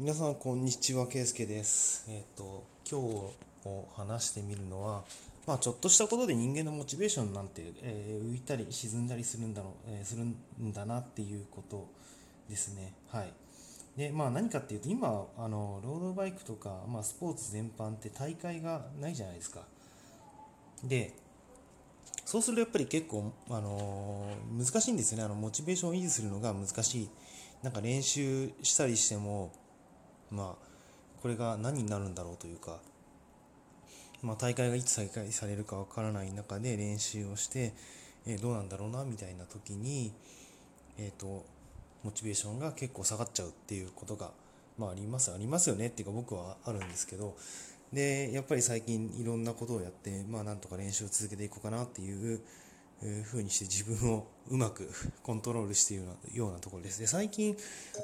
皆さんこんにちは、けいすけです。えっ、と、今日を話してみるのは、まあ、ちょっとしたことで人間のモチベーションなんて、えー浮いたり沈んだりするんだろう、えーするんだなっていうことですね。はい。で、まあ何かっていうと、今、あの、ロードバイクとか、まあスポーツ全般って大会がないじゃないですか。で、そうするとやっぱり結構、あのー難しいんですよね。あの、モチベーションを維持するのが難しい。なんか練習したりしても、まあ、これが何になるんだろうというか、まあ、大会がいつ再開されるかわからない中で練習をして、えーどうなんだろうなみたいな時に、えー、とモチベーションが結構下がっちゃうっていうことが、まあ、ありますありますよねっていうか僕はあるんですけどでやっぱり最近いろんなことをやって、まあ、なんとか練習を続けていこうかなっていうえー風にして自分をうまく コントロールしているようなところです。で最近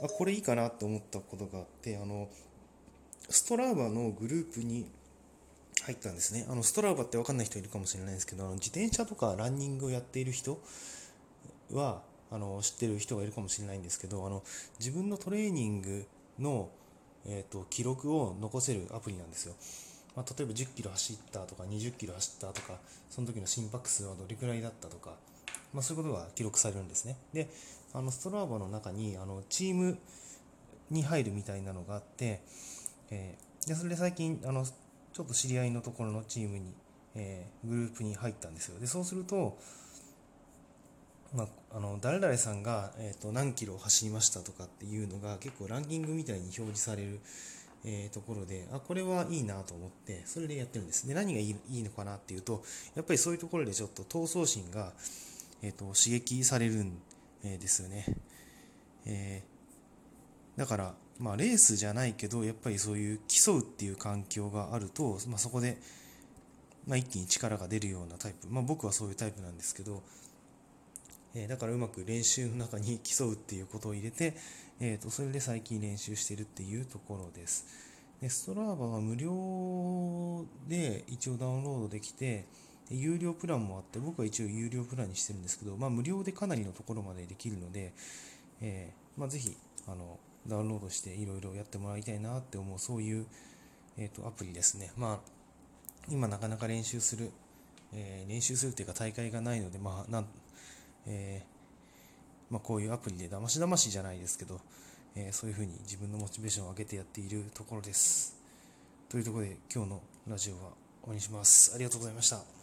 あこれいいかなと思ったことがあってあのストラーバのグループに入ったんですね。あのストラーバって分かんない人いるかもしれないんですけどあの自転車とかランニングをやっている人はあの知ってる人がいるかもしれないんですけどあの自分のトレーニングの、えー、と記録を残せるアプリなんですよ。まあ、例えば10キロ走ったとか20キロ走ったとかその時の心拍数はどれくらいだったとか、まあ、そういうことが記録されるんですね。であのストラーバの中にあのチームに入るみたいなのがあって、えーでそれで最近あのちょっと知り合いのところのチームに、えーグループに入ったんですよ。でそうするとまあ、あの誰々さんが、えー、と何キロ走りましたとかっていうのが結構ランキングみたいに表示される、えーところであこれはいいなと思ってそれでやってるんです。で何がいいのかなっていうとやっぱりそういうところでちょっと闘争心が、えー、と刺激されるん、ですよね、えーだから、まあ、レースじゃないけどやっぱりそういう競うっていう環境があると、まあ、そこで、まあ、一気に力が出るようなタイプ、まあ、僕はそういうタイプなんですけどえだからうまく練習の中に競うっていうことを入れて、えー、とそれで最近練習してるっていうところです。でストラーバは無料で一応ダウンロードできて、有料プランもあって、僕は一応有料プランにしてるんですけど、まあ、無料でかなりのところまでできるので、えーまあ、ぜひあのダウンロードしていろいろやってもらいたいなって思う、そういう、えー、とアプリですね。まあ、今なかなか練習する、えー練習するというか大会がないので、まあ、なんえーまあ、こういうアプリでだましだましじゃないですけど、えーそういうふうに自分のモチベーションを上げてやっているところです。というところで今日のラジオは終わりにします。ありがとうございました。